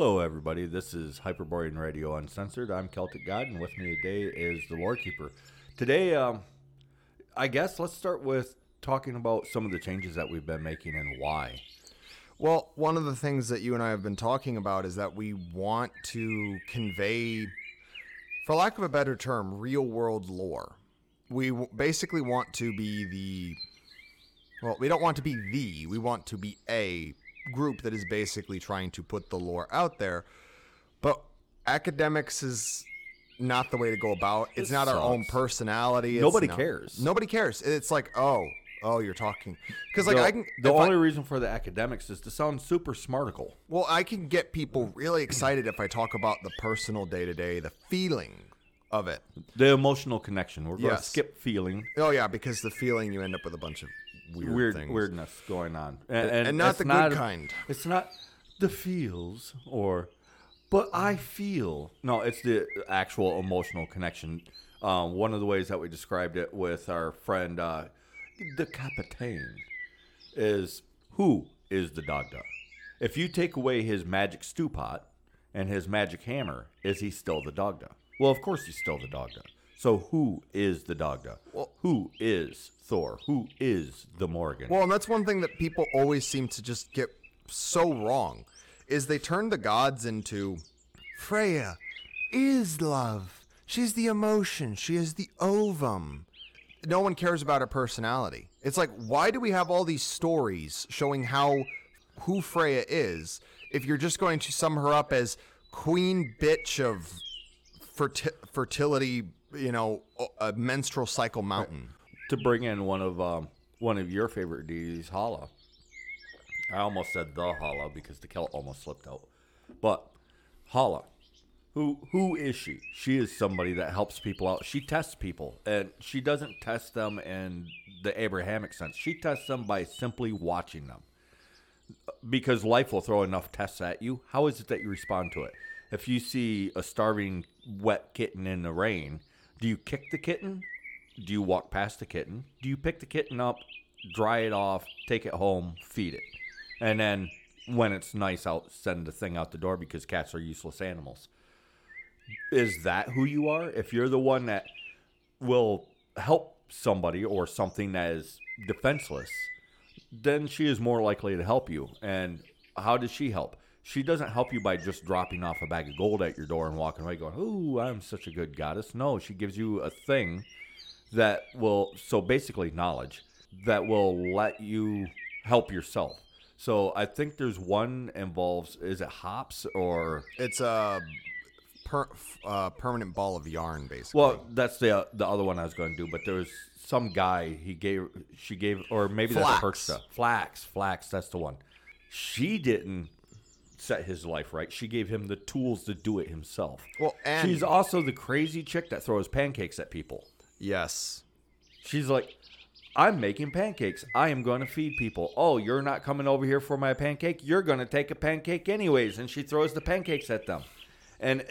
Hello, everybody. This is Hyperborean Radio Uncensored. I'm Celtic God, and with me today is the Lore Keeper. Today, um, I guess let's start with talking about some of the changes that we've been making and why. Well, one of the things that you and I have been talking about is that we want to convey, for lack of a better term, real world lore. We basically want to be the, well, we don't want to be the, we want to be a group that is basically trying to put the lore out there. But academics is not the way to go about. It's It not our own personality. It's Nobody not- cares. Nobody cares. It's like, oh, oh, you're talking because like the, I can. the if I- only reason for the academics is to sound super smarticle. Well, I can get people really excited if I talk about the personal day to day, the feeling of it. The emotional connection. We're going to skip feeling, Oh yeah, because the feeling you end up with a bunch of weird, weird things. weirdness going on, and not it's the good kind. It's not the feels or, but I feel. No, it's the actual emotional connection. Um, one of the ways that we described it with our friend, uh, the Capitaine, is who is the Dagda? If you take away his magic stew pot and his magic hammer, is he still the Dagda? Well, of course he's still the Dagda. So who is the Dagda? Well- who is Thor? Who is the Morrigan? Well, and that's one thing that people always seem to just get so wrong is they turn the gods into Freya is love. She's the emotion. She is the ovum. No one cares about her personality. It's like why do we have all these stories showing how who Freya is if you're just going to sum her up as queen bitch of ferti- fertility, you know, a menstrual cycle mountain. To bring in one of um, one of your favorite deities, Hala. I almost said the Hala because the Celt almost slipped out. But Hala, who who is she? She is somebody that helps people out. She tests people, and she doesn't test them in the Abrahamic sense. She tests them by simply watching them. Because life will throw enough tests at you. How is it that you respond to it? If you see a starving, wet kitten in the rain, do you kick the kitten do you walk past the kitten? Do you pick the kitten up, dry it off, take it home, feed it? And then when it's nice out, send the thing out the door because cats are useless animals. Is that who you are? If you're the one that will help somebody or something that is defenseless, then she is more likely to help you. And how does she help? She doesn't help you by just dropping off a bag of gold at your door and walking away going, "Ooh, I'm such a good goddess." No, she gives you a thing that will so basically knowledge that will let you help yourself. So I think there's one involves is it hops or It's a per, uh, permanent ball of yarn, basically. well that's the the other one I was going to do, but there was some guy he gave she gave or maybe Flax. that's Perchta. Flax, flax, that's the one. She didn't set his life right. She gave him the tools to do it himself. Well, and- she's also the crazy chick that throws pancakes at people. Yes. She's like, I'm making pancakes. I am going to feed people. Oh, you're not coming over here for my pancake? You're going to take a pancake anyways. And she throws the pancakes at them. And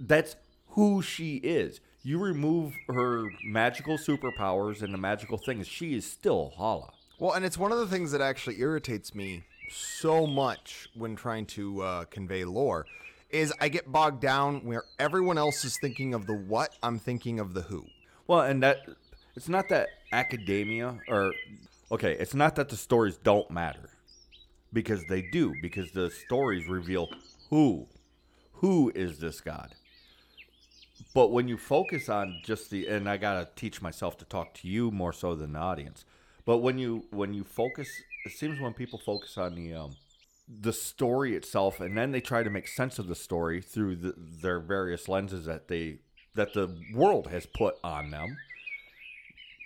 that's who she is. You remove her magical superpowers and the magical things, she is still Hala. Well, and it's one of the things that actually irritates me so much when trying to uh, convey lore is I get bogged down where everyone else is thinking of the what, I'm thinking of the who. Well, and that it's not that academia or okay, it's not that the stories don't matter because they do because the stories reveal who who is this god. But when you focus on just the and I got to teach myself to talk to you more so than the audience. But when you when you focus it seems when people focus on the um the story itself and then they try to make sense of the story through the, their various lenses that they that the world has put on them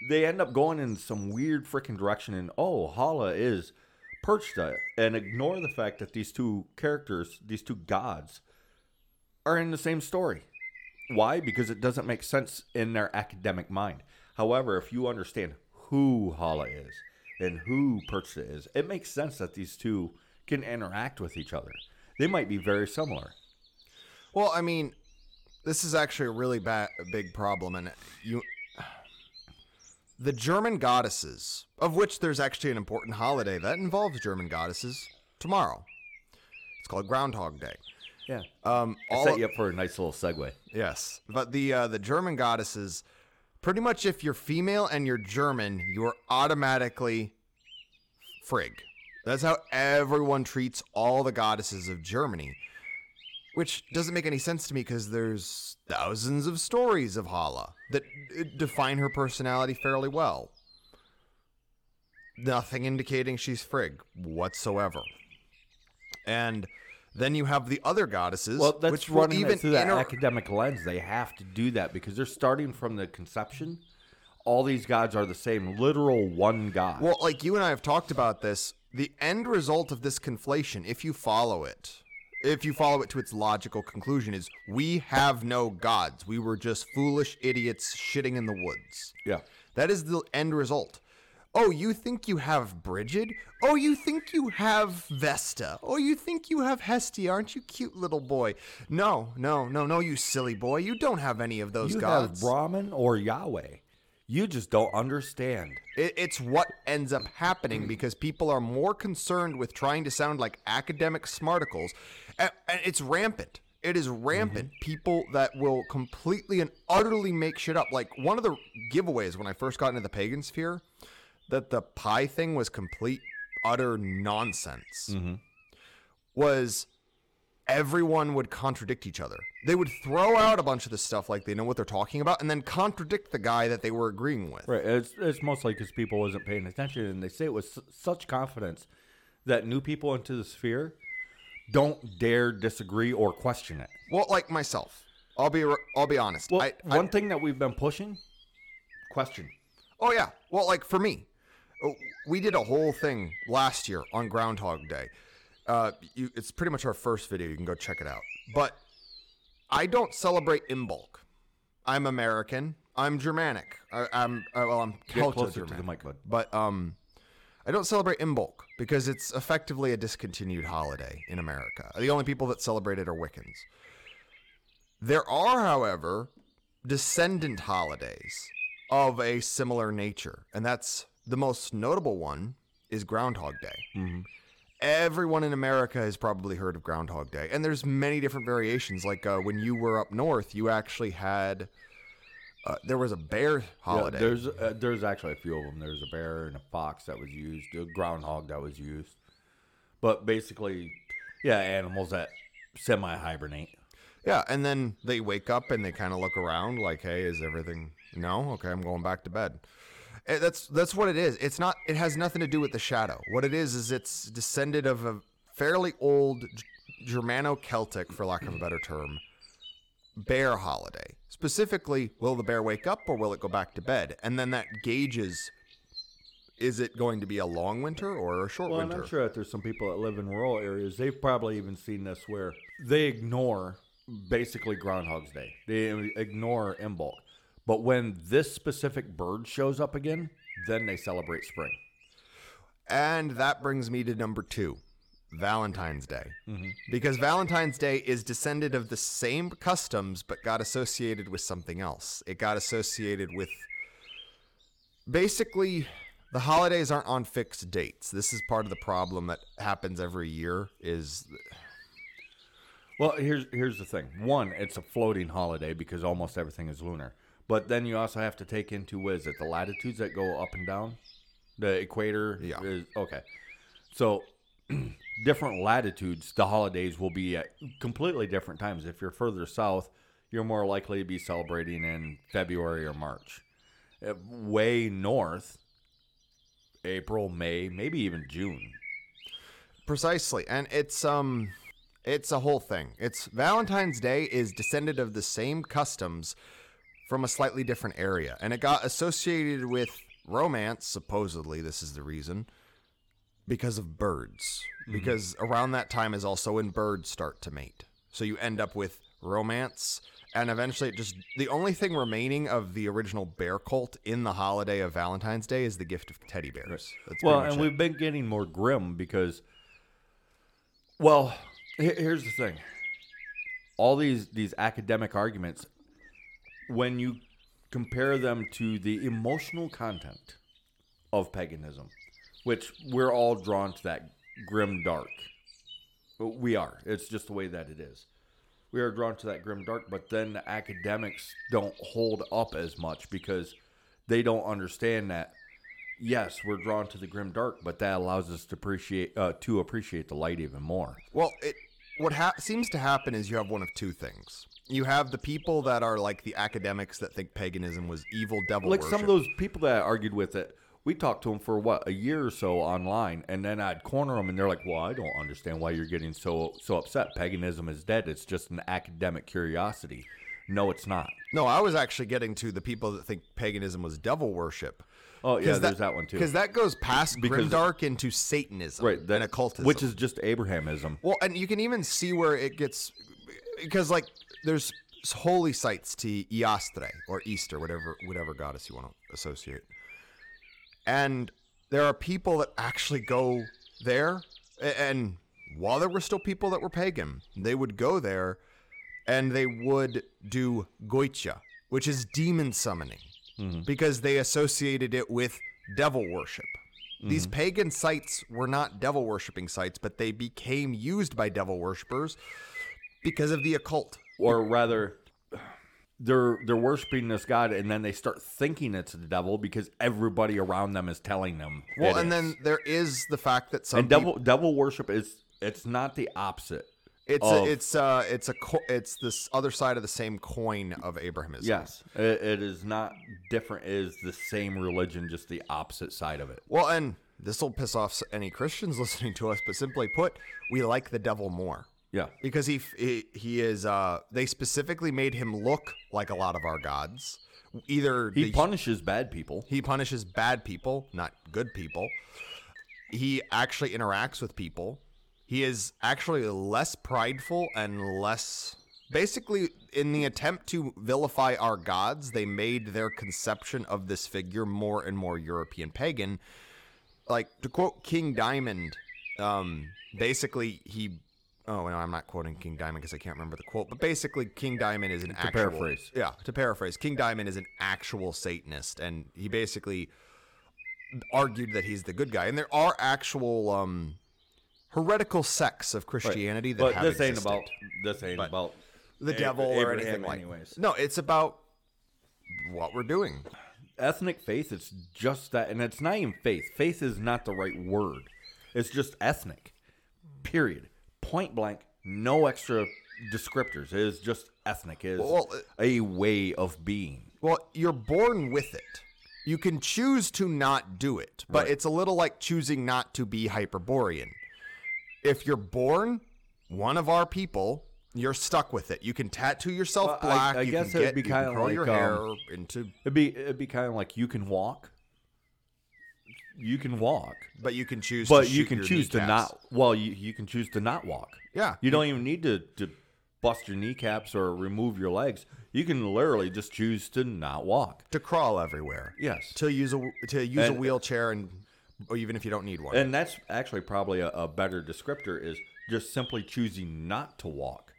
they end up going in some weird freaking direction and oh hala is Perchta and ignore the fact that these two characters these two gods are in the same story. Why? Because it doesn't make sense in their academic mind. However if you understand who hala is and who Perchta is it makes sense that these two can interact with each other. They might be very similar. Well, I mean, this is actually a really bad, big problem, and you, the German goddesses, of which there's actually an important holiday that involves German goddesses tomorrow. It's called Groundhog Day. Yeah. Um, I all set you up for a nice little segue. Yes, but the uh, the German goddesses, pretty much, if you're female and you're German, you're automatically Frigg. That's how everyone treats all the goddesses of Germany, which doesn't make any sense to me because there's thousands of stories of Hala that uh, define her personality fairly well. Nothing indicating she's Frigg whatsoever. And then you have the other goddesses, Well, that's which running even through that inter- academic lens. They have to do that because they're starting from the conception. All these gods are the same, literal one god. Well, like you and I have talked about this, the end result of this conflation, if you follow it, if you follow it to its logical conclusion, is we have no gods. We were just foolish idiots shitting in the woods. yeah. That is the end result. Oh, you think you have Brigid? Oh, you think you have Vesta? Oh, you think you have Hestia? Aren't you cute little boy? No, no, no, no, you silly boy. You don't have any of those You gods. have Brahman or Yahweh. You just don't understand. It, it's what ends up happening because people are more concerned with trying to sound like academic smarticles. And, and it's rampant. It is rampant. Mm-hmm. People that will completely and utterly make shit up. Like one of the giveaways when I first got into the pagan sphere, that the pie thing was complete, utter nonsense, mm-hmm. was everyone would contradict each other. They would throw out a bunch of this stuff like they know what they're talking about and then contradict the guy that they were agreeing with. Right. It's, it's mostly because people wasn't paying attention, and they say it with su- such confidence that new people into the sphere don't dare disagree or question it. Well, like myself, I'll be I'll be honest. Well, I, I- one thing that we've been pushing, question. oh yeah. Well, like for me, oh, we did a whole thing last year on Groundhog Day. Uh, you, it's pretty much our first video. You can go check it out. But I don't celebrate Imbolc. I'm American. I'm Germanic. I, I'm uh, well, I'm Get closer to the mic, bud. But um, I don't celebrate Imbolc because it's effectively a discontinued holiday in America. The only people that celebrate it are Wiccans. There are, however, descendant holidays of a similar nature, and that's the most notable one is Groundhog Day. Everyone in America has probably heard of Groundhog Day, and there's many different variations. Like uh, when you were up north, you actually had uh, there was a bear Yeah, holiday. there's uh, there's actually a few of them. There's a bear and a fox that was used, a groundhog that was used, but basically, yeah, animals that semi hibernate. Yeah, and then they wake up and they kind of look around like, "Hey, is everything no? Okay, I'm going back to bed." Eh, That's that's what it is. It's not. It has nothing to do with the shadow. What it is is it's descended of a fairly old Germano-Celtic, for lack of a better term, bear holiday. Specifically, will the bear wake up or will it go back to bed? And then that gauges. Is it going to be a long winter or a short Well, winter? I'm sure that there's some people that live in rural areas. They've probably even seen this where they ignore basically Groundhog's Day. They ignore Imbolc. But when this specific bird shows up again, then they celebrate spring. And that brings me to number two Valentine's Day. Mm-hmm. Because Valentine's Day is descended of the same customs, but got associated with something else. It got associated with basically the holidays aren't on fixed dates. This is part of the problem that happens every year is Well, here's here's the thing. One, it's a floating holiday because almost everything is lunar. But then you also have to take into what is it the latitudes that go up and down, the equator. Yeah. Is, okay. So different latitudes, the holidays will be at completely different times. If you're further south, you're more likely to be celebrating in February or March. Uh, Way north, April, May, maybe even June. Precisely. And it's um it's a whole thing. It's Valentine's Day is descended of the same customs from a slightly different area. And it got associated with romance, supposedly this is the reason, because of birds. Mm-hmm. Because around that time is also when birds start to mate. So you end up with romance and eventually it just the only thing remaining of the original bear cult in the holiday of Valentine's Day is the gift of teddy bears. That's well, and it. we've been getting more grim because, well, here's the thing: all these these academic arguments, when you compare them to the emotional content of paganism, which we're all drawn to that grim dark. We are. It's just the way that it is. we are drawn to that grim dark, but then the academics don't hold up as much because they don't understand that. Yes, we're drawn to the grim dark, but that allows us to appreciate uh, to appreciate the light even more. Well, it what ha- seems to happen is you have one of two things. You have the people that are like the academics that think paganism was evil devil like worship. some of those people that argued with it we talked to them for what a year or so online and then i'd corner them and they're like well i don't understand why you're getting so so upset paganism is dead it's just an academic curiosity no it's not No, I was actually getting to the people that think paganism was devil worship. oh yeah there's that, one too Because that goes past Because- grimdark into Satanism right that and occultism. which is just abrahamism Well, and you can even see where it gets because like there's holy sites to Eostre or Easter, whatever whatever goddess you want to associate. And there are people that actually go there and while there were still people that were pagan, they would go there and they would do goetia, which is demon summoning, hmm. because they associated it with devil worship. Hmm. These pagan sites were not devil worshiping sites, but they became used by devil worshippers because of the occult. Or rather they're they're worshiping this god and then they start thinking it's the devil because everybody around them is telling them Well, and is. then there is the fact that some and devil devil worship is it's not the opposite It's of- a, it's uh it's a co- it's this other side of the same coin of Abrahamism. Yes, it, it is not different. It is the same religion, just the opposite side of it. Well, and this will piss off any Christians listening to us, but simply put, we like the devil more Yeah, because he he, he is uh they specifically made him look like a lot of our gods. Either he the- punishes bad people. he punishes bad people, not good people. He actually interacts with people. He is actually less prideful and less. Basically, in the attempt to vilify our gods, they made their conception of this figure more and more European pagan. Like, to quote King Diamond, um, basically, he. Oh, no, I'm not quoting King Diamond because I can't remember the quote, but basically, King Diamond is an actual. paraphrase. Yeah, to paraphrase, King Diamond is an actual Satanist, and he basically argued that he's the good guy. And there are actual um, heretical sects of Christianity that but have this ain't about this ain't But about the A- devil or anything like. anyways. No, it's about what we're doing. ethnic faith. It's just that, and it's not even faith. Faith is not the right word. It's just ethnic. Period. Point blank. No extra descriptors. It is just ethnic. It is Well, uh, a way of being. Well, you're born with it. You can choose to not do it, but Right. it's a little like choosing not to be Hyperborean. If you're born one of our people, you're stuck with it. You can tattoo yourself Well, black. I you guess can it'd get, be kinda like, your hair um, into, It'd be it'd be kind of like you can walk. You can walk, but you can choose. but to you can choose to not. Well, you you can choose to not walk. Yeah. You don't even need to to bust your kneecaps or remove your legs. You can literally just choose to not walk. to crawl everywhere. Yes. To use a to use a wheelchair and or even if you don't need one. And that's actually probably a, a better descriptor is just simply choosing not to walk.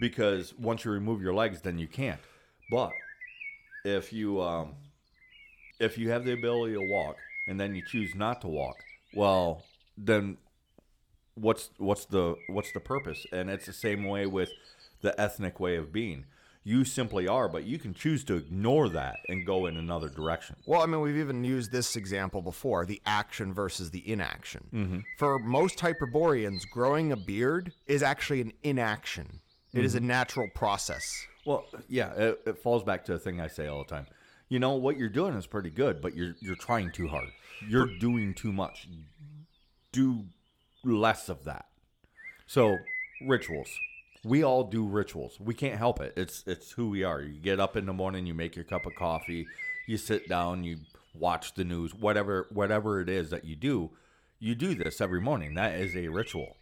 Because once you remove your legs, then you can't. But if you um, if you have the ability to walk and then you choose not to walk, well, then what's what's the what's the purpose? And it's the same way with the ethnic way of being. You simply are, but you can choose to ignore that and go in another direction. Well, I mean, we've even used this example before the action versus the inaction. Mm-hmm. For most Hyperboreans, growing a beard is actually an inaction, It is a Mm-hmm. natural process. Well, yeah, it, it falls back to a thing I say all the time. You know what you're doing is pretty good, but you're you're trying too hard. You're doing too much. Do less of that. So rituals. We all do rituals. We can't help it. It's it's who we are. You get up in the morning, you make your cup of coffee, you sit down, you watch the news, whatever whatever it is that you do. You do this every morning. That is a ritual.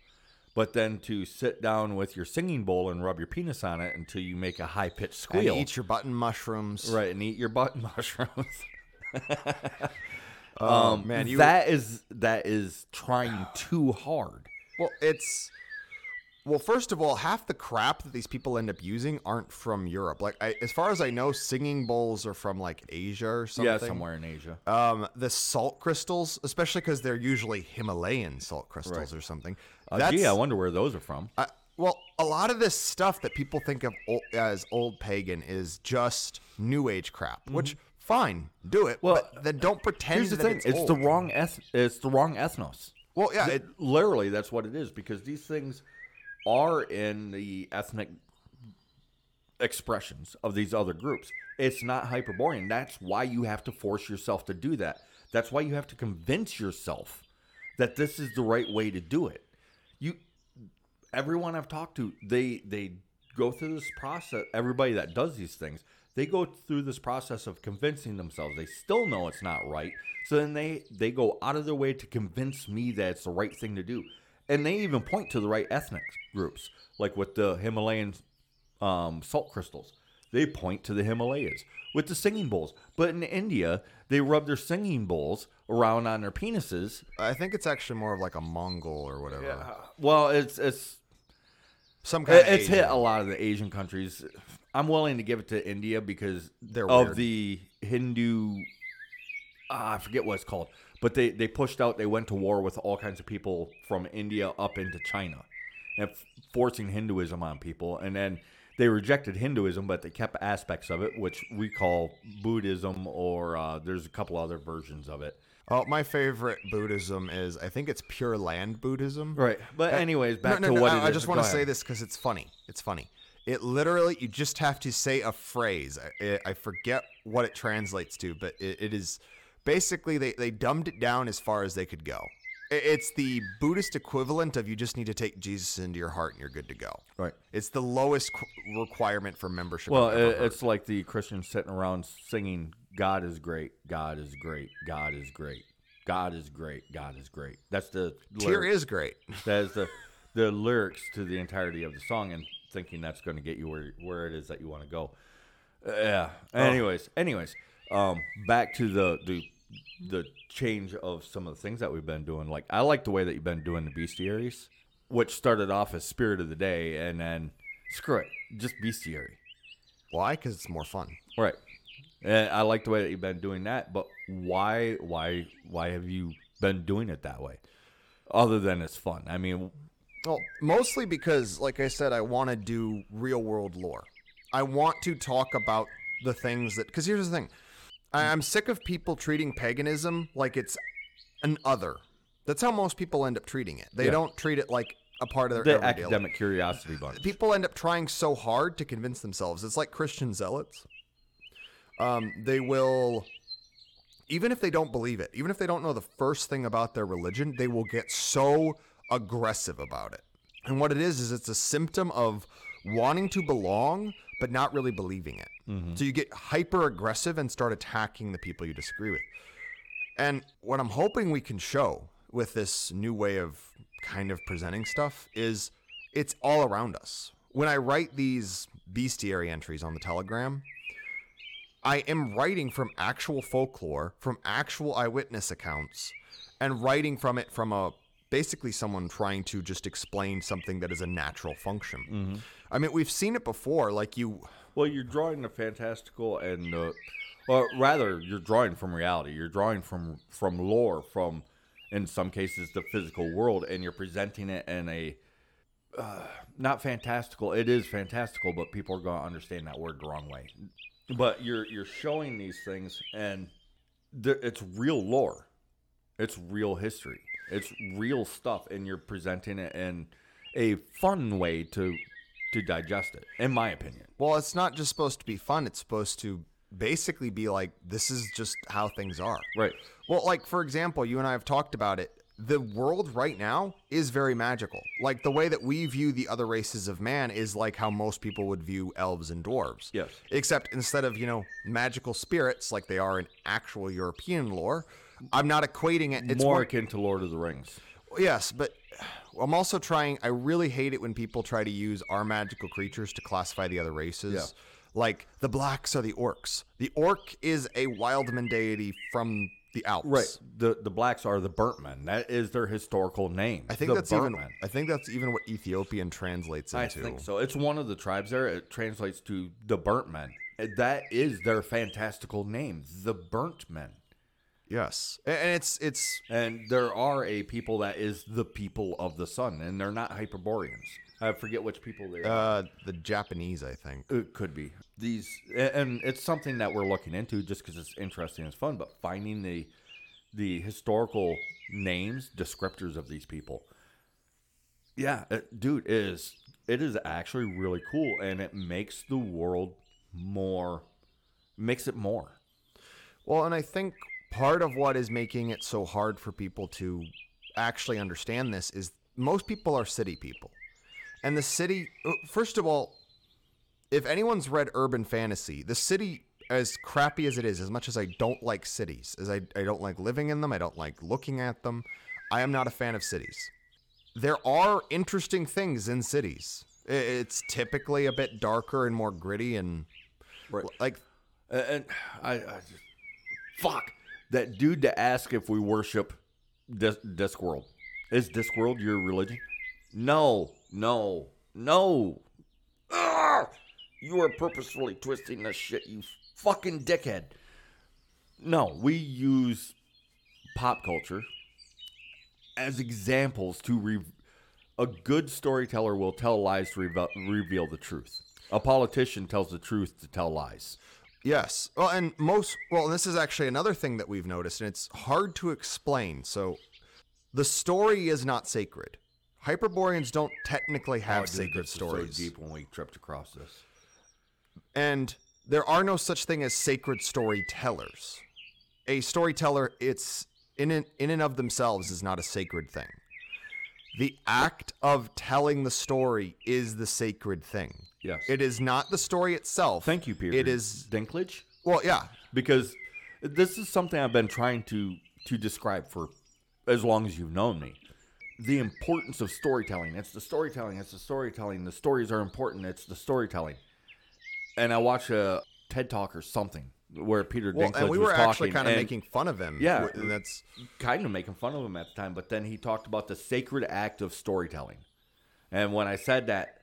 But then to sit down with your singing bowl and rub your penis on it until you make a high pitched And squeal. eat your button mushrooms. right, and eat your button mushrooms. Oh, um, man, you that is that is trying too hard. Well, it's well. First of all, half the crap that these people end up using aren't from Europe. Like, I, as far as I know, singing bowls are from like Asia or something. Yeah, somewhere in Asia. Um, the salt crystals, especially because they're usually Himalayan salt crystals Right. or something. Uh, gee, I wonder where those are from. Well, a lot of this stuff that people think of ol- as old pagan is just new age crap, which fine, do it. Mm-hmm. Well, but then don't pretend Here's the that thing: it's, it's, the wrong eth- It's the wrong ethnos. Well, yeah, it, Literally, that's what it is because these things are in the ethnic expressions of these other groups. It's not Hyperborean. That's why you have to force yourself to do that. That's why you have to convince yourself that this is the right way to do it. You, everyone I've talked to, they they go through this process. Everybody that does these things, they go through this process of convincing themselves. They still know it's not right. So then they they go out of their way to convince me that it's the right thing to do. And they even point to the right ethnic groups, like with the Himalayan um, salt crystals. They point to the Himalayas with the singing bowls. But in India, they rub their singing bowls around on their penises. I think it's actually more of like a Mongol or whatever. Yeah. Well, it's it's Some kind It- of it's hit a lot of the Asian countries. I'm willing to give it to India because They're of weird. the Hindu. ah, I forget what it's called, but they they pushed out. They went to war with all kinds of people from India up into China, and f- forcing Hinduism on people. And then they rejected Hinduism, but they kept aspects of it, which we call Buddhism, or uh, there's a couple other versions of it. Oh, my favorite Buddhism is I think it's Pure Land Buddhism. Right. But anyways, back Uh, no, to no, what no, I is. just want to say this because it's funny. It's funny. It literally, you just have to say a phrase. I, I forget what it translates to, but it, it is basically they, they dumbed it down as far as they could go. It's the Buddhist equivalent of you just need to take Jesus into your heart and you're good to go. Right. It's the lowest qu- requirement for membership. Well, it, it's like the Christians sitting around singing, "God is great, God is great, God is great, God is great, God is great." That's the Tear is great. that is the the lyrics to the entirety of the song, and thinking that's going to get you where where it is that you want to go. Uh, yeah. Anyways, anyways, um, back to the the the change of some of the things that we've been doing. Like I like the way that you've been doing the bestiaries, which started off as spirit of the day, and then screw it, just bestiary. Why? Because it's more fun. Right. And I like the way that you've been doing that, but why why why have you been doing it that way? Other than it's fun. I mean, Well, mostly because, like I said, I want to do real world lore. I want to talk about the things that. Because here's the thing I, I'm sick of people treating paganism like it's an other. That's how most people end up treating it. They Yeah. don't treat it like a part of their the everyday academic curiosity bunch. People end up trying so hard to convince themselves. It's like Christian zealots. Um, they will, even if they don't believe it, even if they don't know the first thing about their religion, they will get so aggressive about it. And what it is, is it's a symptom of wanting to belong, but not really believing it. Mm-hmm. So you get hyper aggressive and start attacking the people you disagree with. And what I'm hoping we can show with this new way of kind of presenting stuff is it's all around us. When I write these bestiary entries on the Telegram, I am writing from actual folklore, from actual eyewitness accounts, and writing from it from a basically someone trying to just explain something that is a natural function. I mean, we've seen it before. Like you, Well, you're drawing the fantastical and uh, or rather, you're drawing from reality. You're drawing from from lore, from in some cases the physical world, and you're presenting it in a uh, not fantastical. It is fantastical, but people are going to understand that word the wrong way. But you're you're showing these things, and it's real lore. It's real history. It's real stuff, and you're presenting it in a fun way to to digest it. In my opinion. well, it's not just supposed to be fun. It's supposed to basically be like this is just how things are. Right. Well, like for example, you and I have talked about it. The world right now is very magical. Like the way that we view the other races of man is like how most people would view elves and dwarves. Yes. Except instead of, you know, magical spirits like they are in actual European lore, I'm not equating it. It's more more, akin to Lord of the Rings. yes, but I'm also trying. I really hate it when people try to use our magical creatures to classify the other races. Yeah. Like the blacks are the orcs. The orc is a wildman deity from the Alps. Right. The the blacks are the burnt men. That is their historical name. I think the that's burnt even. I think that's even what Ethiopian translates I into. think so. It's one of the tribes there. It translates to the burnt men. That is their fantastical name, the burnt men. Yes, and it's it's And there are a people that is the people of the sun, and they're not Hyperboreans. I forget which people they are. Uh, the Japanese, I think. It could be these, and it's something that we're looking into just because it's interesting it's fun. But finding the the historical names, descriptors of these people, yeah, it, dude, it is it is actually really cool, and it makes the world more, makes it more. Well, and I think part of what is making it so hard for people to actually understand this is most people are city people. And the city, uh, first of all, if anyone's read urban fantasy, the city, as crappy as it is, as much as I don't like cities, as I, I don't like living in them, I don't like looking at them, I am not a fan of cities. There are interesting things in cities. It's typically a bit darker and more gritty and Right. like And, and I, I just, fuck that dude to ask if we worship Dis- Discworld. Is Discworld your religion? No, no, no. Ugh! You are purposefully twisting this shit, you fucking dickhead. No, we use pop culture as examples to re- a good storyteller will tell lies to reveal, reveal the truth. A politician tells the truth to tell lies. Yes. Well, and most, well, this is actually another thing that we've noticed, and it's hard to explain. So, the story is not sacred. Hyperboreans don't technically oh, have Oh, sacred stories. So deep when we tripped across this. And there are no such thing as sacred storytellers. A storyteller, it's in and, in and of themselves is not a sacred thing. The act of telling the story is the sacred thing. Yes. It is not the story itself. Thank you, Peter. It is Dinklage, well, yeah. because this is something I've been trying to to describe for as long as you've known me. The importance of storytelling. It's the storytelling. It's the storytelling. The stories are important. It's the storytelling. And I watched a TED talk or something where Peter Well, Dinklage and we were actually kind of making fun of him. Yeah. and that's kind of making fun of him at the time, but then he talked about the sacred act of storytelling. And when I said that,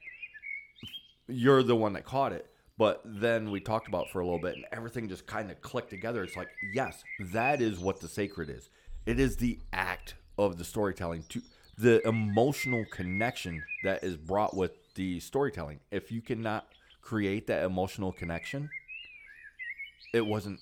you're the one that caught it. But then we talked about it for a little bit, and everything just kind of clicked together. It's like, yes, that is what the sacred is. It is the act of the storytelling, to the emotional connection that is brought with the storytelling. If you cannot create that emotional connection, it wasn't.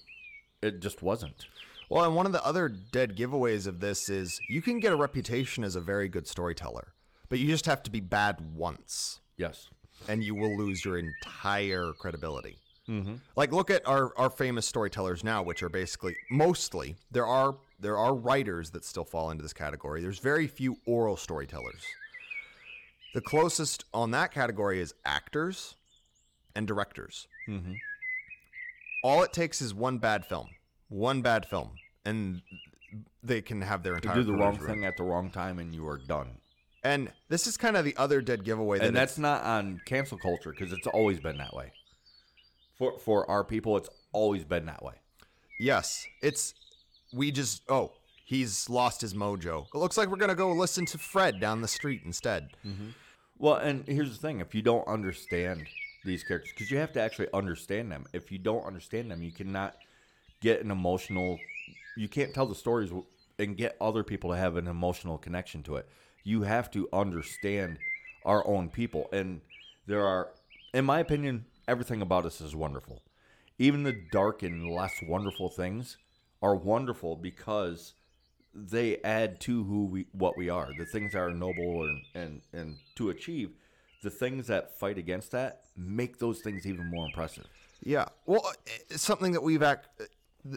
It just wasn't. well, and one of the other dead giveaways of this is you can get a reputation as a very good storyteller, but you just have to be bad once, Yes. And you will lose your entire credibility. Mm-hmm. Like, look at our, our famous storytellers now, which are basically mostly there are there are writers that still fall into this category. There's very few oral storytellers. The closest on that category is actors and directors. Mm-hmm. all it takes is one bad film, one bad film, and they can have their entire do the wrong thing at the wrong time and you are done. And this is kind of the other dead giveaway. That And that's not on cancel culture because it's always been that way. For for our people, it's always been that way. yes, it's we just oh he's lost his mojo. It looks like we're gonna go listen to Fred down the street instead. Mm-hmm. Well, and here's the thing: if you don't understand these characters, because you have to actually understand them. If you don't understand them, you cannot get an emotional. You can't tell the stories and get other people to have an emotional connection to it. You have to understand our own people, and there are, in my opinion, everything about us is wonderful. Even the dark and less wonderful things are wonderful because they add to who we what we are the things that are noble and and and to achieve the things that fight against that make those things even more impressive Yeah, well, uh, it's something that we've act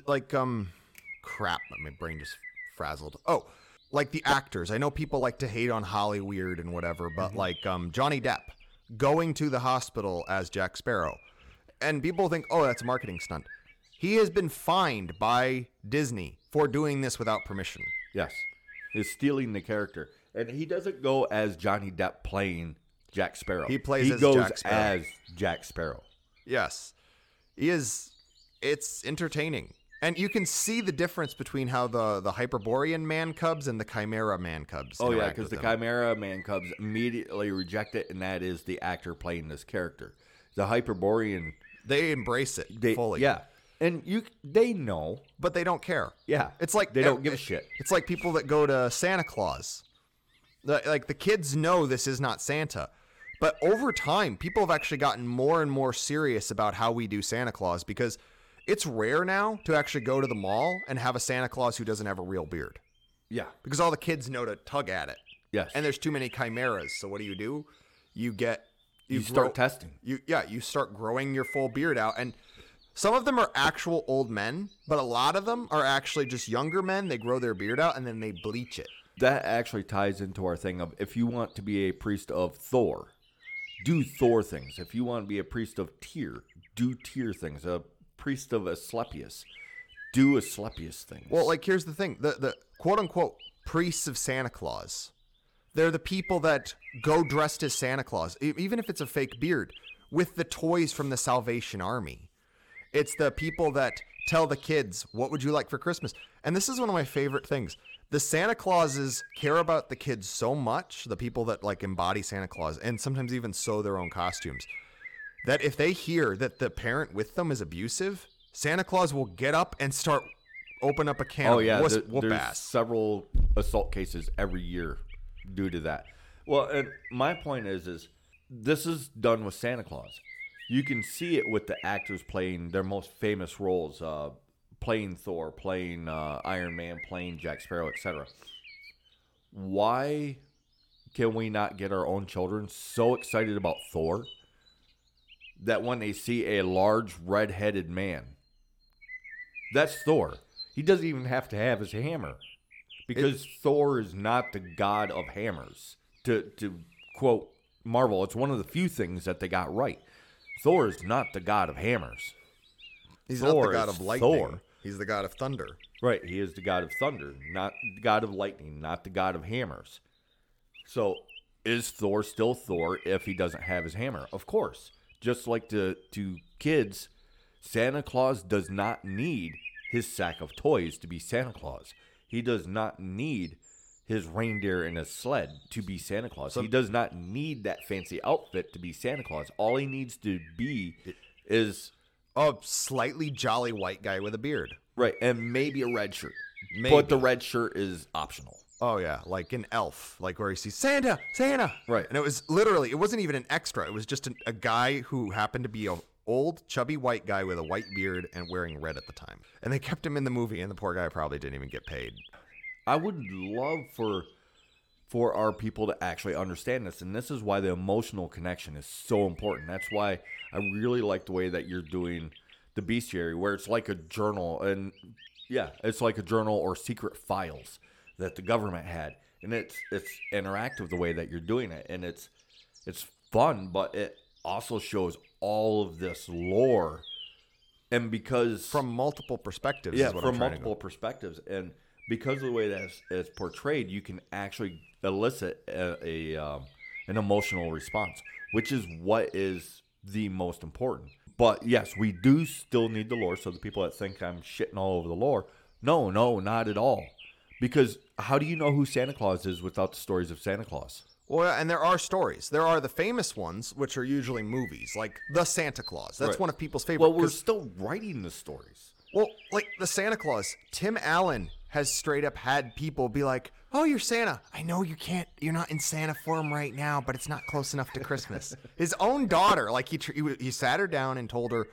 like um crap. My brain just frazzled. Oh, like the actors. I know people like to hate on Holly Weird and whatever, but like um Johnny Depp going to the hospital as Jack Sparrow, and people think, oh, that's a marketing stunt. He has been fined by Disney for doing this without permission. yes is stealing the character and he doesn't go as johnny depp playing jack sparrow He plays he as goes Jack Sparrow. as jack sparrow Yes. He is it's entertaining. And you can see the difference between how the the Hyperborean man cubs and the Chimera man cubs. oh yeah because the him. chimera man cubs immediately reject it and that is the actor playing this character the hyperborean they embrace it they fully. yeah and you they know But they don't care. yeah It's like they don't give a shit It's like people that go to Santa Claus. Like the kids know this is not Santa, But over time, people have actually gotten more and more serious about how we do Santa Claus because it's rare now to actually go to the mall and have a Santa Claus who doesn't have a real beard Yeah. because all the kids know to tug at it. Yes. And there's too many chimeras. So what do you do? You get you start grow- testing. you yeah, you start growing your full beard out and some of them are actual old men, but a lot of them are actually just younger men. They grow their beard out and then they bleach it. That actually ties into our thing of if you want to be a priest of Thor, do Thor things. If you want to be a priest of Tyr, do Tyr things. A priest of Asclepius, do Asclepius things. Well, like here's the thing: the the quote unquote priests of Santa Claus, they're the people that go dressed as Santa Claus, even if it's a fake beard, with the toys from the Salvation Army. It's the people that tell the kids, "What would you like for Christmas?" And this is one of my favorite things. The Santa Clauses care about the kids so much, the people that like embody Santa Claus and sometimes even sew their own costumes, that if they hear that the parent with them is abusive, Santa Claus will get up and start open up a can oh of yeah, wuss- there- whoop there's ass. several assault cases every year due to that. Well, and my point is, is this is done with Santa Claus. You can see it with the actors playing their most famous roles, uh, playing Thor, playing uh, Iron Man, playing Jack Sparrow, etc. Why can we not get our own children so excited about Thor that when they see a large red-headed man, that's Thor. He doesn't even have to have his hammer because Thor is not the god of hammers. To to quote Marvel, it's one of the few things that they got right. Thor is not the god of hammers. He's Thor not the god of lightning. Thor. He's the god of thunder. Right, he is the god of thunder, not the god of lightning, not the god of hammers. So, is Thor still Thor if he doesn't have his hammer? Of course. Just like to to kids, Santa Claus does not need his sack of toys to be Santa Claus. He does not need his reindeer and his sled to be Santa Claus. he does not need that fancy outfit to be Santa Claus. All he needs to be is A slightly jolly white guy with a beard. right, and maybe a red shirt. Maybe. But the red shirt is optional. Oh yeah, like an elf, like where he sees Santa, Santa. Right. And it was literally, it wasn't even an extra. It was just an, a guy who happened to be a old, chubby white guy with a white beard and wearing red at the time. And they kept him in the movie, and the poor guy probably didn't even get paid. I would love for for our people to actually understand this, and this is why the emotional connection is so important. That's why I really like the way that you're doing the bestiary, where it's like a journal, and yeah, it's like a journal or secret files that the government had, and it's it's interactive the way that you're doing it, and it's it's fun, but it also shows all of this lore, and because From multiple perspectives. yeah, is what from I'm trying to multiple perspectives, and because of the way that it's, it's portrayed, you can actually elicit a, a um, an emotional response, which is what is the most important. But yes, we do still need the lore. So the people that think I'm shitting all over the lore, no, no, not at all. Because how do you know who Santa Claus is without the stories of Santa Claus? Well, and there are stories. There are the famous ones, which are usually movies, like the Santa Claus. That's Right. one of people's favorite. Well, we're still writing the stories. Well, like the Santa Claus, Tim Allen has straight up had people be like, "Oh, you're Santa. I know you can't. You're not in Santa form right now, but it's not close enough to Christmas." His own daughter, like he tr- he, he sat her down and told her,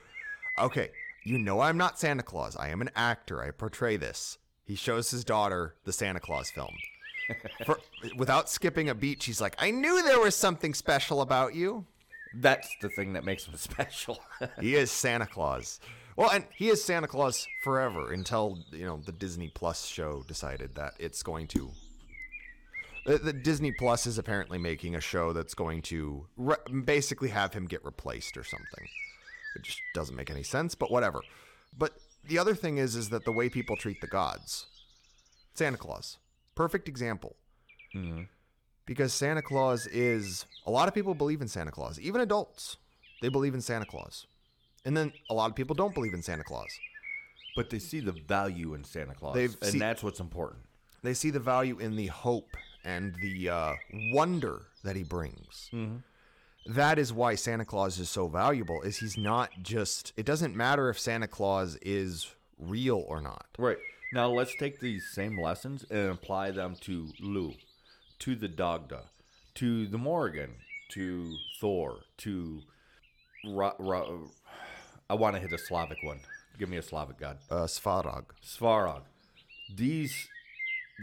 "Okay, you know I'm not Santa Claus. I am an actor. I portray this." He shows his daughter the Santa Claus film. For, without skipping a beat, she's like, "I knew there was something special about you." That's the thing that makes him special. He is Santa Claus. Well, and he is Santa Claus forever until you know the Disney Plus show decided that it's going to. Uh, the, the Disney Plus is apparently making a show that's going to re- basically have him get replaced or something, It just doesn't make any sense, but whatever. But the other thing is, is that the way people treat the gods, Santa Claus, perfect example because Santa Claus is a lot of people believe in Santa Claus, even adults. They believe in Santa Claus. And then a lot of people don't believe in Santa Claus. but they see the value in Santa Claus, They've and see- that's what's important. They see the value in the hope and the uh, wonder that he brings. That is why Santa Claus is so valuable. Is he's not just. It doesn't matter if Santa Claus is real or not. Right. Now let's take these same lessons and apply them to Lugh, to the Dagda, to the Morrigan, to Thor to Ra- Ra- I want to hit a Slavic one. Give me a Slavic god. Uh, Svarog. Svarog. These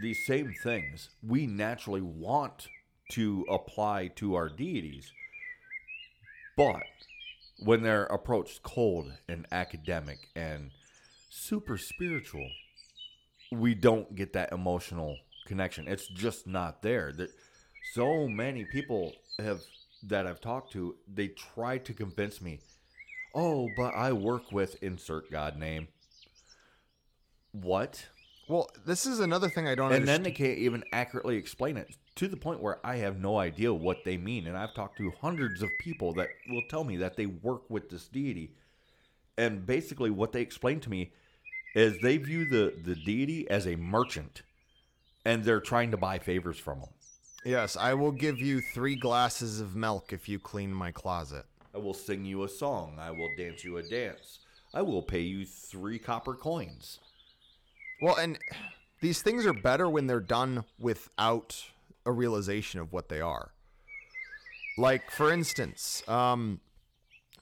these same things we naturally want to apply to our deities. But when they're approached cold and academic and super spiritual, we don't get that emotional connection. It's just not there. That so many people have that I've talked to, they try to convince me, "Oh, but I work with insert god name." What? Well, this is another thing I don't and then they can't even accurately explain it to the point where I have no idea what they mean. And I've talked to hundreds of people that will tell me that they work with this deity. And basically, what they explain to me is they view the, the deity as a merchant and they're trying to buy favors from him. yes, I will give you three glasses of milk if you clean my closet. I will sing you a song. I will dance you a dance. I will pay you three copper coins. Well, and these things are better when they're done without a realization of what they are. Like, for instance, um,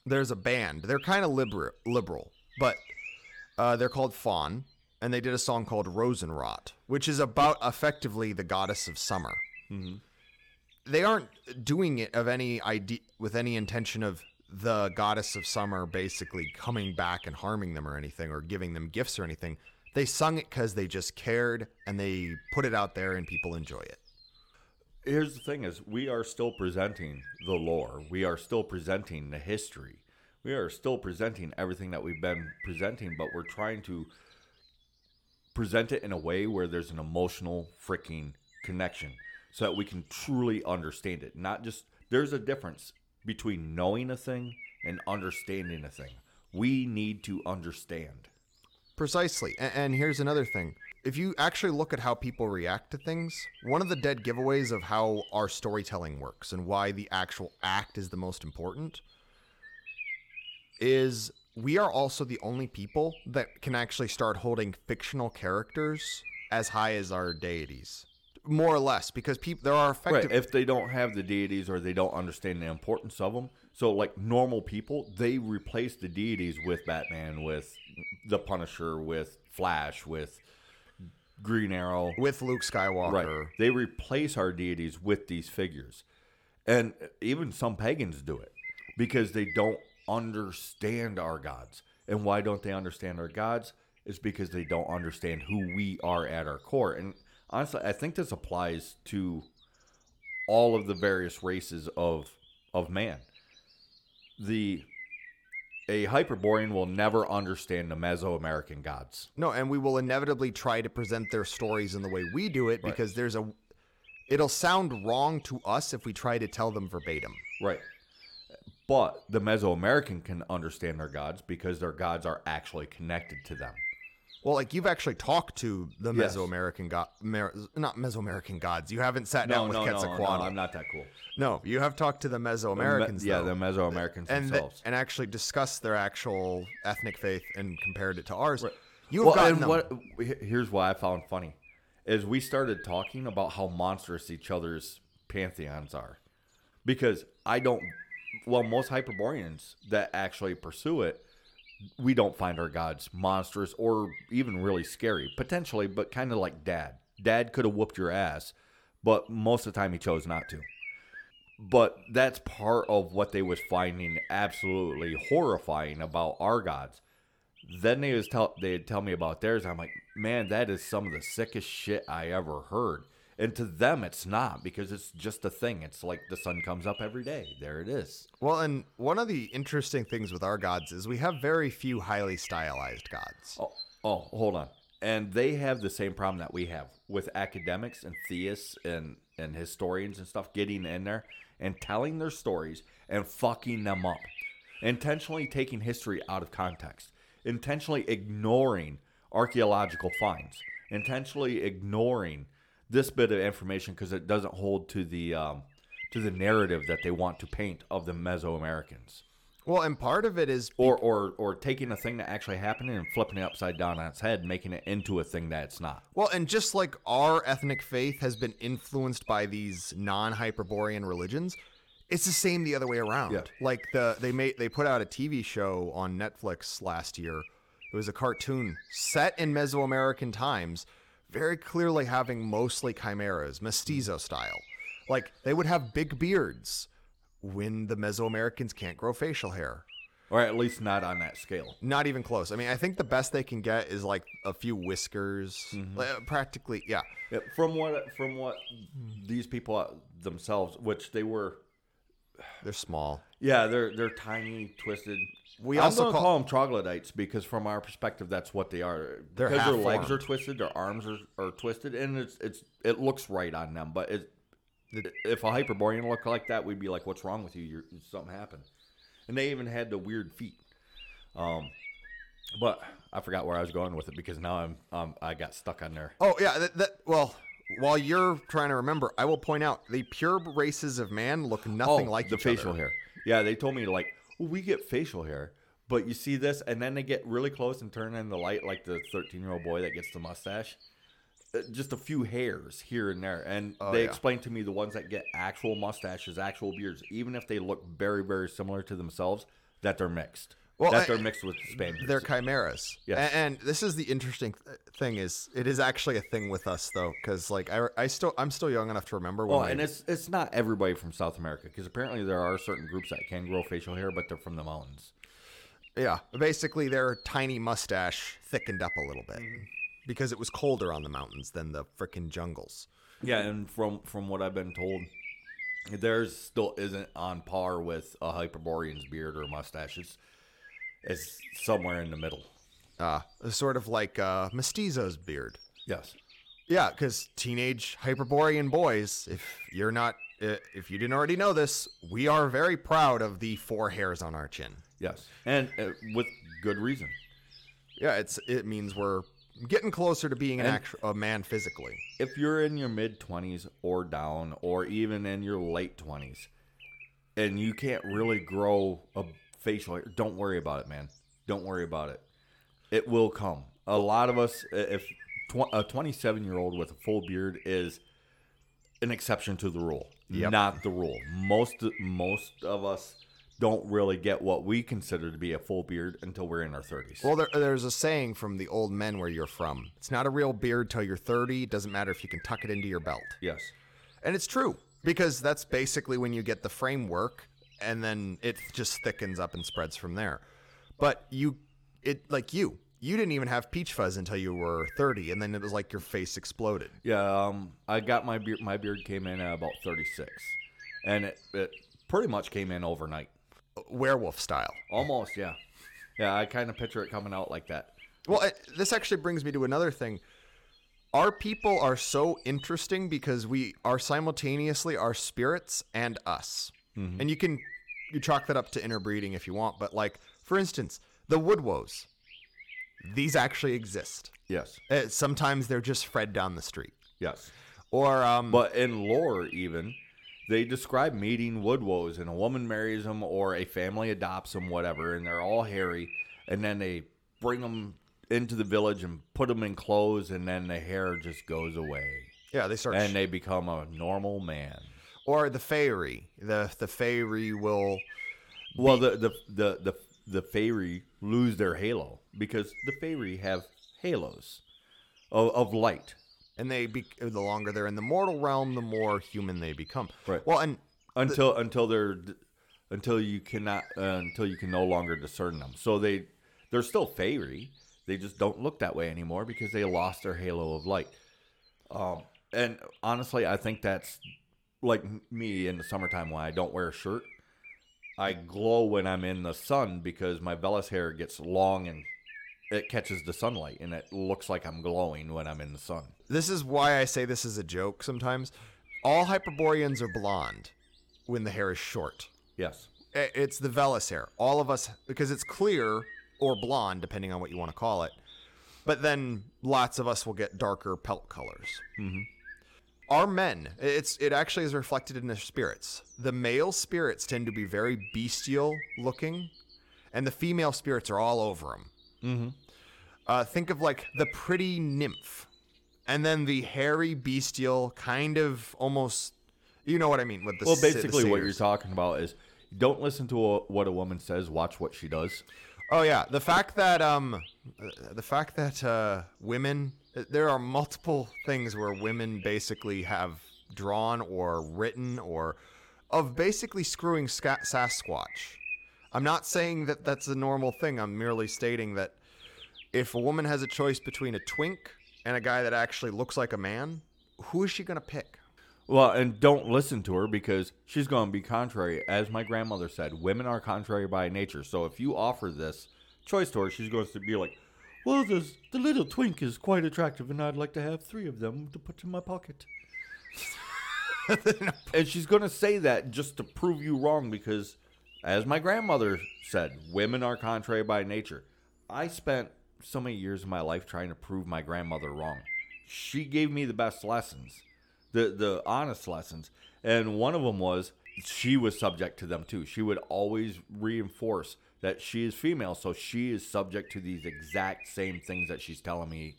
there's a band. They're kind of liberal, liberal, but uh, they're called Faun, and they did a song called Rosenrot, which is about effectively the goddess of summer. They aren't doing it of any idea with any intention of the goddess of summer basically coming back and harming them or anything or giving them gifts or anything. They sung it because they just cared and they put it out there and people enjoy it. Here's the thing is we are still presenting the lore. We are still presenting the history. We are still presenting everything that we've been presenting but we're trying to present it in a way where there's an emotional freaking connection so that we can truly understand it. Not just there's a difference between knowing a thing and understanding a thing. We need to understand. Precisely. And, and here's another thing. If you actually look at how people react to things, one of the dead giveaways of how our storytelling works and why the actual act is the most important is we are also the only people that can actually start holding fictional characters as high as our deities. More or less, because people there are effective Right. If they don't have the deities or they don't understand the importance of them, so like normal people, they replace the deities with Batman, with the Punisher, with Flash, with Green Arrow. with Luke Skywalker. Right. They replace our deities with these figures. And even some pagans do it because they don't understand our gods. And why don't they understand our gods? Is because they don't understand who we are at our core. And honestly, I think this applies to all of the various races of of man. The a Hyperborean will never understand the Mesoamerican gods. No, and we will inevitably try to present their stories in the way we do it Right. because there's a it'll sound wrong to us if we try to tell them verbatim. Right. But the Mesoamerican can understand their gods because their gods are actually connected to them. Well, like you've actually talked to the Yes. Mesoamerican god, Mer- not Mesoamerican gods. You haven't sat No, down with no, no, no, Quetzalcoatl. I'm not that cool. No, you have talked to the Mesoamericans. yeah, though, the Mesoamericans and the- themselves. and actually discussed their actual ethnic faith and compared it to ours. You have well, gotten them. what here's what I found funny is we started talking about how monstrous each other's pantheons are, because I don't. Well, most Hyperboreans that actually pursue it, we don't find our gods monstrous or even really scary. Potentially, but kind of like Dad. Dad could have whooped your ass, but most of the time he chose not to. But that's part of what they was finding absolutely horrifying about our gods then they was tell they'd tell me about theirs. I'm like, man, that is some of the sickest shit I ever heard. And to them, it's not because it's just a thing. It's like the sun comes up every day. There it is. Well, and one of the interesting things with our gods is we have very few highly stylized gods. Oh, oh, hold on. And they have the same problem that we have with academics and theists and and historians and stuff getting in there and telling their stories and fucking them up, intentionally taking history out of context, intentionally ignoring archaeological finds, intentionally ignoring this bit of information because it doesn't hold to the um, to the narrative that they want to paint of the Mesoamericans Well, and part of it is or or or taking a thing that actually happened and flipping it upside down on its head, making it into a thing that it's not. Well, and just like our ethnic faith has been influenced by these non Hyperborean religions, It's the same the other way around. Yeah. Like the they made they put out a TV show on Netflix last year. It was a cartoon set in Mesoamerican times, very clearly having mostly chimeras, mestizo style. Like they would have big beards when the Mesoamericans can't grow facial hair. or at least not on that scale. Not even close. I mean, I think the best they can get is like a few whiskers, mm-hmm. like, practically. Yeah, Yeah, from what from what these people uh, themselves, which they were, they're small. yeah, they're they're tiny, twisted. We I'm also call- call, them troglodytes because from our perspective, that's what they are. They're because their legs are twisted, their arms are, are twisted, and it's it's it looks right on them. But it, if a Hyperborean looked like that, we'd be like, "What's wrong with you? You're, something happened." And they even had the weird feet. Um, but I forgot where I was going with it because now I'm um I got stuck on there. Oh yeah, that, that well. While you're trying to remember, I will point out the pure races of man look nothing Oh, like the facial other. hair. Yeah, they told me like well, we get facial hair, but you see this, and then they get really close and turn in the light like the 13 year old boy that gets the mustache. Uh, Just a few hairs here and there, and Oh, they yeah. explained to me the ones that get actual mustaches, actual beards, even if they look very, very similar to themselves, that they're mixed. Well, that they're mixed with Spaniards. They're chimeras. Yes. A- And, this is the interesting th- thing is it is actually a thing with us though cuz like I, I still I'm still young enough to remember when Well, we- and it's it's not everybody from South America because apparently there are certain groups that can grow facial hair, but they're from the mountains. yeah, basically their tiny mustache thickened up a little bit Mm-hmm. because it was colder on the mountains than the frickin' jungles. Yeah, and from from what I've been told, theirs still isn't on par with a Hyperborean's beard or mustache. It's, it's somewhere in the middle. Uh sort of like uh mestizo's beard. Yes. Yeah, because teenage Hyperborean boys, if you're not, uh, if you didn't already know this, we are very proud of the four hairs on our chin. Yes. And uh, with good reason. Yeah, it's it means we're getting closer to being an And- actual a man physically. If you're in your mid 20s or down, or even in your late 20s, and you can't really grow a facial hair, don't worry about it, man. Don't worry about it. It will come. A lot of us, if tw- a 27 year old with a full beard is an exception to the rule, Yep. not the rule. Most most of us don't really get what we consider to be a full beard until we're in our 30s. Well, there, there's a saying from the old men where you're from. It's not a real beard till you're 30. It doesn't matter if you can tuck it into your belt. yes. And it's true because that's basically when you get the framework and then it just thickens up and spreads from there. But you, it like you, you didn't even have peach fuzz until you were 30 and then it was like your face exploded. Yeah, um, I got my beard. My beard came in at about 36, and it, it pretty much came in overnight. Werewolf style. Almost, yeah. Yeah, I kind of picture it coming out like that. Well, it, this actually brings me to another thing. Our people are so interesting because we are simultaneously our spirits and us. And you can you chalk that up to interbreeding if you want, but like for instance, the woodwoes. These actually exist. Yes, Uh, sometimes they're just Fred down the street. yes. Or um But in lore, even they describe meeting woodwoes, and a woman marries them, or a family adopts them, whatever, and they're all hairy, and then they bring them into the village and put them in clothes, and then the hair just goes away, yeah, they start and they become a normal man. Or the fairy. The the fairy will Well, the the the the the fairy lose their halo because the fairy have halos of, of light. and they be the longer they're in the mortal realm, the more human they become. Right. Well, and until until they're until you cannot uh, until you can no longer discern them. So they they're still fairy. They just don't look that way anymore because they lost their halo of light. Um, and honestly, I think that's like me in the summertime when I don't wear a shirt. I glow when I'm in the sun because my vellus hair gets long and it catches the sunlight and it looks like I'm glowing when I'm in the sun. this is why I say this is a joke sometimes. All Hyperboreans are blonde when the hair is short. Yes. I- It's the vellus hair. All of us, because it's clear or blonde, depending on what you want to call it. But then lots of us will get darker pelt colors. Mm-hmm. Our men, it's it actually is reflected in their spirits. The male spirits tend to be very bestial looking, and the female spirits are all over them. Mm-hmm. Uh, think of like the pretty nymph, and then the hairy bestial, kind of almost You know what I mean with the Well, se- the basically, what you're talking about is don't listen to a, what a woman says. Watch what she does. Oh yeah, the fact that um, uh, the fact that uh, women there are multiple things where women basically have drawn or written or of basically screwing Ska- Sasquatch. I'm not saying that that's a normal thing. I'm merely stating that if a woman has a choice between a twink and a guy that actually looks like a man, who is she gonna pick? Well, and don't listen to her because she's going to be contrary. As my grandmother said, women are contrary by nature. So if you offer this choice to her, she's going to be like, "Well, this, the little twink is quite attractive, and I'd like to have three of them to put in my pocket." and she's going to say that just to prove you wrong because, as my grandmother said, women are contrary by nature. I spent so many years of my life trying to prove my grandmother wrong. She gave me the best lessons, the the honest lessons, and one of them was she was subject to them too. She would always reinforce that she is female, so she is subject to these exact same things that she's telling me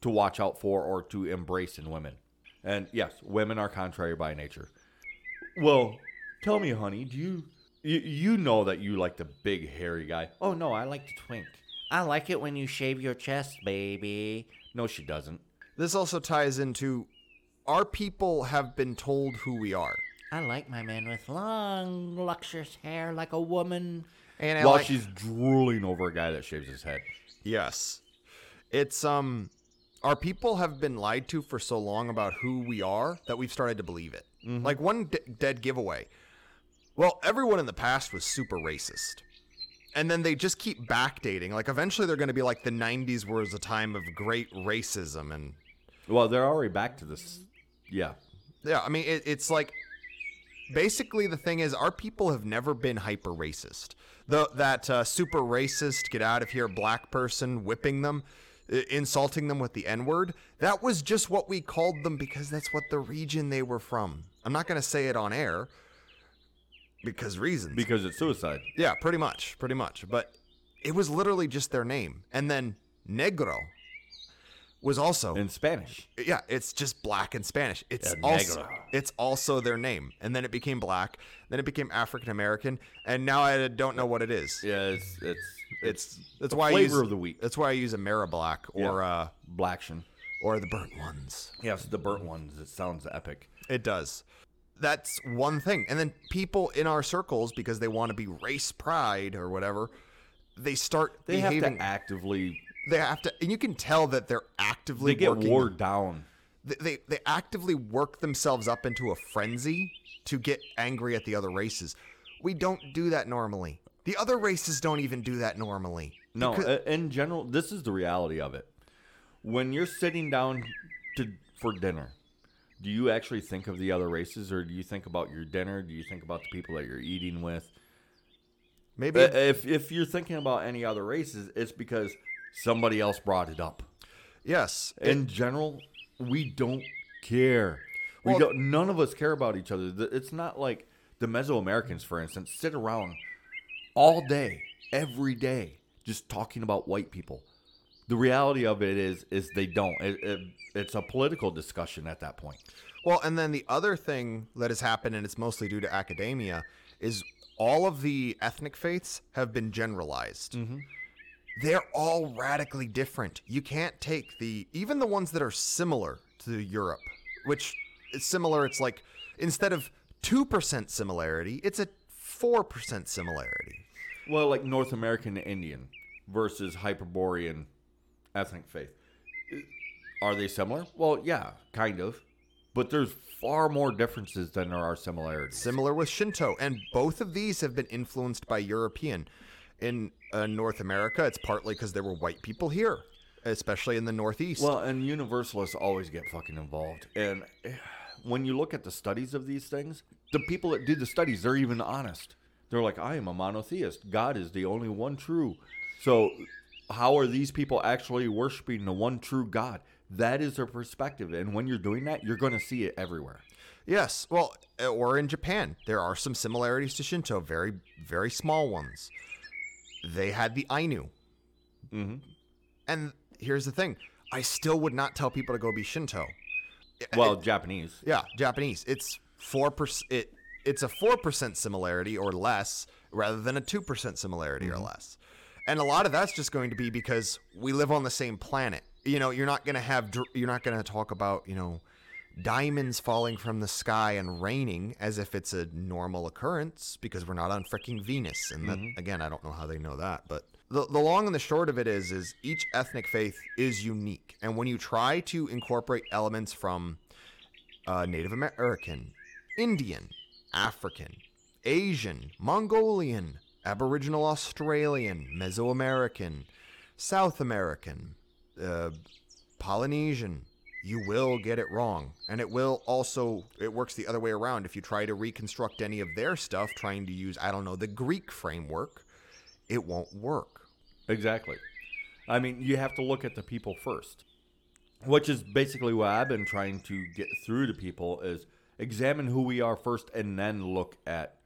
to watch out for or to embrace in women. And yes, women are contrary by nature. Well, tell me, honey, do you you, you know that you like the big hairy guy? Oh no, I like the twink. I like it when you shave your chest, baby. No, she doesn't. This also ties into our people have been told who we are. I like my men with long, luxurious hair like a woman. And I While like- she's drooling over a guy that shaves his head. Yes. It's um our people have been lied to for so long about who we are that we've started to believe it. Like one d- dead giveaway. Well, everyone in the past was super racist. And then they just keep backdating. Like eventually they're going to be like the 90s was a time of great racism and Well, they're already back to this. Yeah. yeah, I mean it, it's like basically the thing is our people have never been hyper racist. The that uh, super racist get out of here black person whipping them, insulting them with the n word. That was just what we called them because that's what the region they were from. I'm not going to say it on air because reasons. Because it's suicide. yeah, pretty much, pretty much. But it was literally just their name, and then negro was also In Spanish. yeah, it's just black in Spanish. It's El also negro. it's also their name, and then it became black, then it became African American, and now I don't know what it is. Yeah, it's it's It's that's why I flavor use, of the week. That's why I use Amera Black or uh Blaction. or the burnt ones. Yes, the burnt ones. It sounds epic. It does. That's one thing, and then people in our circles because they want to be race pride or whatever, they start They have to actively. they have to, and you can tell that they're actively They get working, wore down. they, they they actively work themselves up into a frenzy to get angry at the other races. We don't do that normally. The other races don't even do that normally. No, Because- in general, this is the reality of it. When you're sitting down to for dinner, do you actually think of the other races, or do you think about your dinner? Do you think about the people that you're eating with? maybe Uh, If if you're thinking about any other races, it's because somebody else brought it up. Yes. Eh in general, we don't care. We Well- don't. None of us care about each other. It's not like the Mesoamericans, for instance, sit around all day, every day, just talking about white people. The reality of it is, is they don't. It, it, it's a political discussion at that point. Well, and then the other thing that has happened, and it's mostly due to academia, is all of the ethnic faiths have been generalized. Mm-hmm. They're all radically different. You can't take the even the ones that are similar to Europe, which is similar. It's like instead of two percent similarity, it's a four percent similarity. Well, like North American Indian versus Hyperborean ethnic faith. Are they similar? Well, yeah, kind of. But there's far more differences than there are similarities. Similar with Shinto, and both of these have been influenced by European. In uh, North America, it's partly because there were white people here, especially in the Northeast. Well, and universalists always get fucking involved. And eh, when you look at the studies of these things, the people that do the studies, they're even honest. They're like, I am a monotheist. God is the only one true. So, how are these people actually worshiping the one true God? That is their perspective. And when you're doing that, you're going to see it everywhere. Yes, well, uh, or in Japan, there are some similarities to Shinto, very, very small ones. They had the Ainu. Mm-hmm. And here's the thing I still would not tell people to go be Shinto. Well, Japanese. Yeah, Japanese. It's four percent. It it's a four percent similarity or less, rather than a two percent similarity or less. And a lot of that's just going to be because we live on the same planet. You know, you're not going to have you're not going to talk about you know diamonds falling from the sky and raining as if it's a normal occurrence because we're not on freaking Venus. And that, again, I don't know how they know that, but the, the long and the short of it is, is each ethnic faith is unique. And when you try to incorporate elements from uh, Native American, Indian, African, Asian, Mongolian, Aboriginal Australian, Mesoamerican, South American, uh, Polynesian, you will get it wrong. And it will also, it works the other way around. If you try to reconstruct any of their stuff, trying to use, I don't know, the Greek framework, it won't work. Exactly. I mean, you have to look at the people first, which is basically what I've been trying to get through to people is examine who we are first and then look at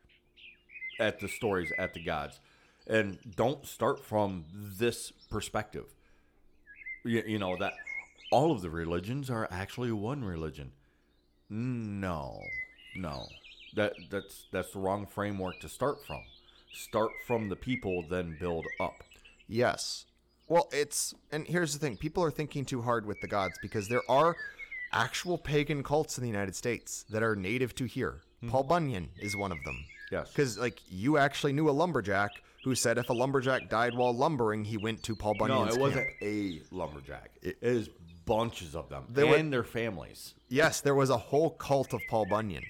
at the stories, at the gods. And don't start from this perspective. You, you know that all of the religions are actually one religion. No. No. That that's that's the wrong framework to start from. Start from the people then build up. Yes. Well, it's and here's the thing: people are thinking too hard with the gods because there are actual pagan cults in the United States that are native to here. Hmm. Paul Bunyan is one of them. Yes. Because like you actually knew a lumberjack who said if a lumberjack died while lumbering, he went to Paul Bunyan's. No, it wasn't a lumberjack. It is bunches of them There and were- their families. Yes, there was a whole cult of Paul Bunyan,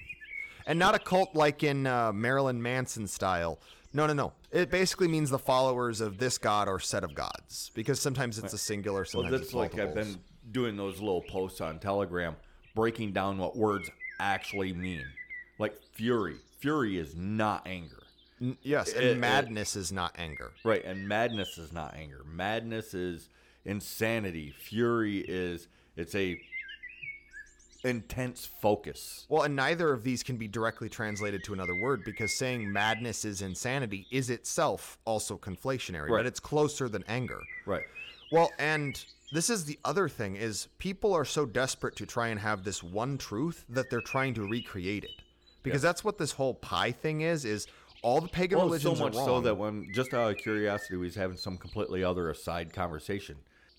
and not a cult like in uh, Marilyn Manson style. No, no, no. It basically means the followers of this god or set of gods, because sometimes it's a singular, Well, sometimes that's it's like I've been doing those little posts on Telegram, breaking down what words actually mean. Like fury. Fury is not anger. N- yes, and it- it- madness is not anger. Right, and madness is not anger. Madness is insanity. Fury is it's a intense focus. Well, and neither of these can be directly translated to another word because saying madness is insanity is itself also conflationary, Right. but it's closer than anger. Right. Well, and this is the other thing is people are so desperate to try and have this one truth that they're trying to recreate it. Because that's what this whole pie thing is is all the pagan Well, so religions much are wrong. so that when just out of curiosity, we was having some completely other aside conversation.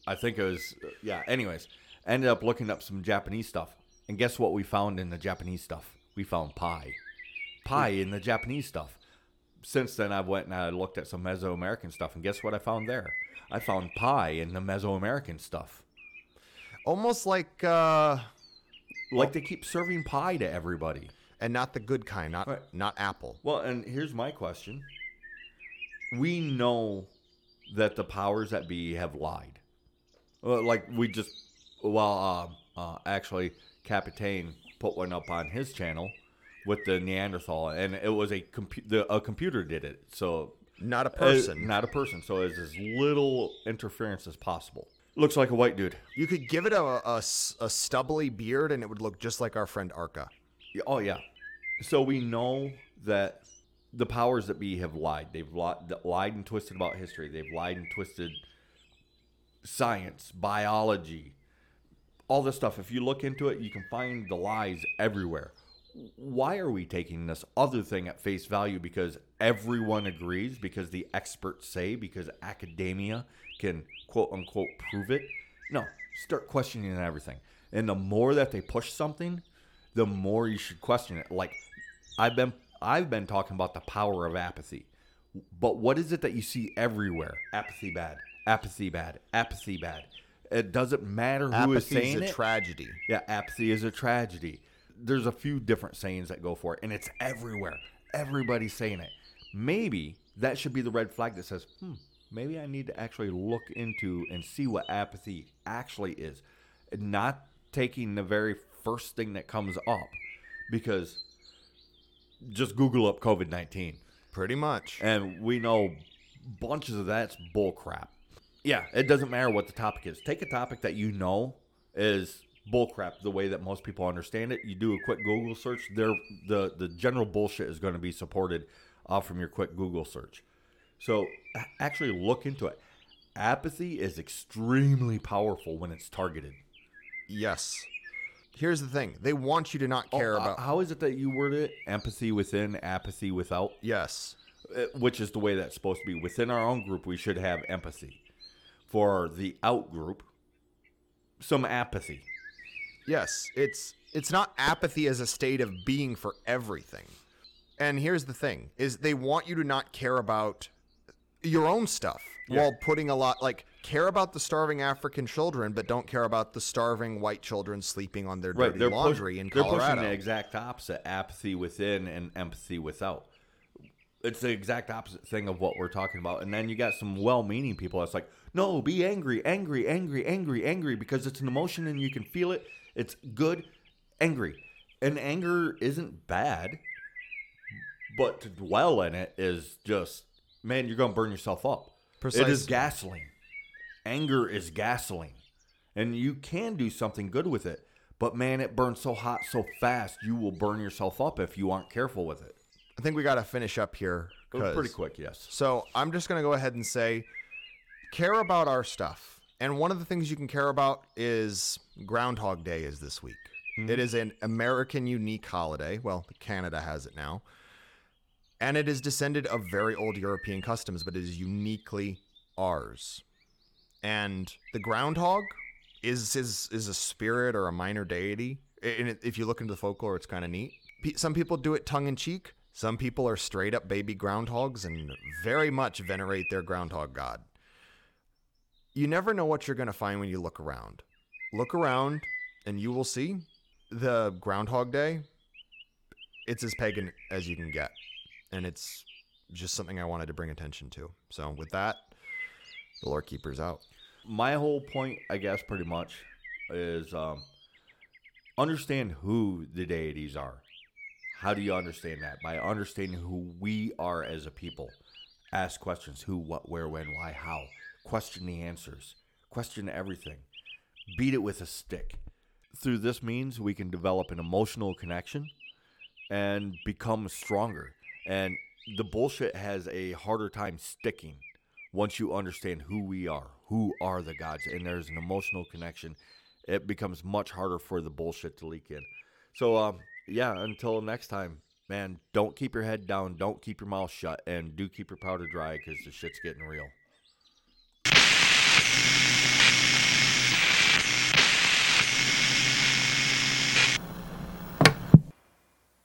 I think it was yeah. Anyways, ended up looking up some Japanese stuff, and guess what we found in the Japanese stuff? We found pie, pie in the Japanese stuff. Since then, I went and I looked at some Mesoamerican stuff, and guess what I found there? I found pie in the Mesoamerican stuff. almost like uh Like they keep serving pie to everybody. and not the good kind, not Right. not apple. Well, and here's my question. We know that the powers that be have lied. Well, like we just, well, uh, uh, actually, Capitaine put one up on his channel with the Neanderthal, and it was a compu- the, a computer did it, so Not a uh, person. not a person. So it's as little interference as possible. Looks like a white dude. you could give it a a stubbly beard and it would look just like our friend Arca. Oh yeah. So we know that the powers that be have lied. They've li- lied and twisted about history. They've lied and twisted science, biology, all this stuff. If you look into it, you can find the lies everywhere. Why are we taking this other thing at face value? Because everyone agrees, because the experts say, because academia can quote unquote prove it. No, start questioning everything. And the more that they push something, the more you should question it. Like I've been I've been talking about the power of apathy. But what is it that you see everywhere? Apathy bad. Apathy bad. Apathy bad. It doesn't matter who is Apathy saying is a it. tragedy. Yeah, apathy is a tragedy. There's a few different sayings that go for it, and it's everywhere. Everybody's saying it. Maybe that should be the red flag that says, hmm, maybe I need to actually look into and see what apathy actually is. Not taking the very first thing that comes up, because just Google up COVID 19 Pretty much. and we know bunches of that's bull crap. Yeah, it doesn't matter what the topic is. Take a topic that you know is bullcrap the way that most people understand it. You do a quick Google search, there the the general bullshit is going to be supported uh, from your quick Google search. So actually look into it. Apathy is extremely powerful when it's targeted. Yes. here's the thing: they want you to not care Oh, about. how is it that you word it? Empathy within, apathy without. yes, Uh, which is the way that's supposed to be. Within our own group, we should have empathy. For the out group, some apathy. yes. It's it's not apathy as a state of being for everything. And here's the thing: is they want you to not care about your own stuff Yeah. while putting a lot like care about the starving African children, but don't care about the starving white children sleeping on their dirty they're laundry push- in they're pushing the exact opposite: apathy within and empathy without. It's the exact opposite thing of what we're talking about. And then you got some well-meaning people that's like, "No, be angry, angry, angry, angry, angry because it's an emotion and you can feel it. It's good, angry." And anger isn't bad, but to dwell in it is just, man, you're going to burn yourself up. It is gasoline. Anger is gasoline. And you can do something good with it. But man, it burns so hot so fast, you will burn yourself up if you aren't careful with it. I think we got to finish up here. It was pretty quick, yes. So I'm just going to go ahead and say care about our stuff. And one of the things you can care about is Groundhog Day is this week. Mm-hmm. It is an American unique holiday. Well, Canada has it now. And it is descended of very old European customs, but it is uniquely ours. And the groundhog is is is a spirit or a minor deity. And if you look into the folklore, it's kind of neat. Some people do it tongue in cheek. Some people are straight up baby groundhogs and very much venerate their groundhog god. You never know what you're going to find when you look around. Look around and you will see the Groundhog Day. It's as pagan as you can get. And it's just something I wanted to bring attention to. So, with that, the Lord Keeper's out. My whole point, I guess, pretty much, is um, understand who the deities are. How do you understand that? By understanding who we are as a people. Ask questions who, what, where, when, why, how. Question the answers. Question everything. Beat it with a stick. Through this means, we can develop an emotional connection and become stronger. And the bullshit has a harder time sticking once you understand who we are, who are the gods, and there's an emotional connection. It becomes much harder for the bullshit to leak in. So, um, yeah, until next time, man, don't keep your head down, don't keep your mouth shut, and do keep your powder dry because the shit's getting real.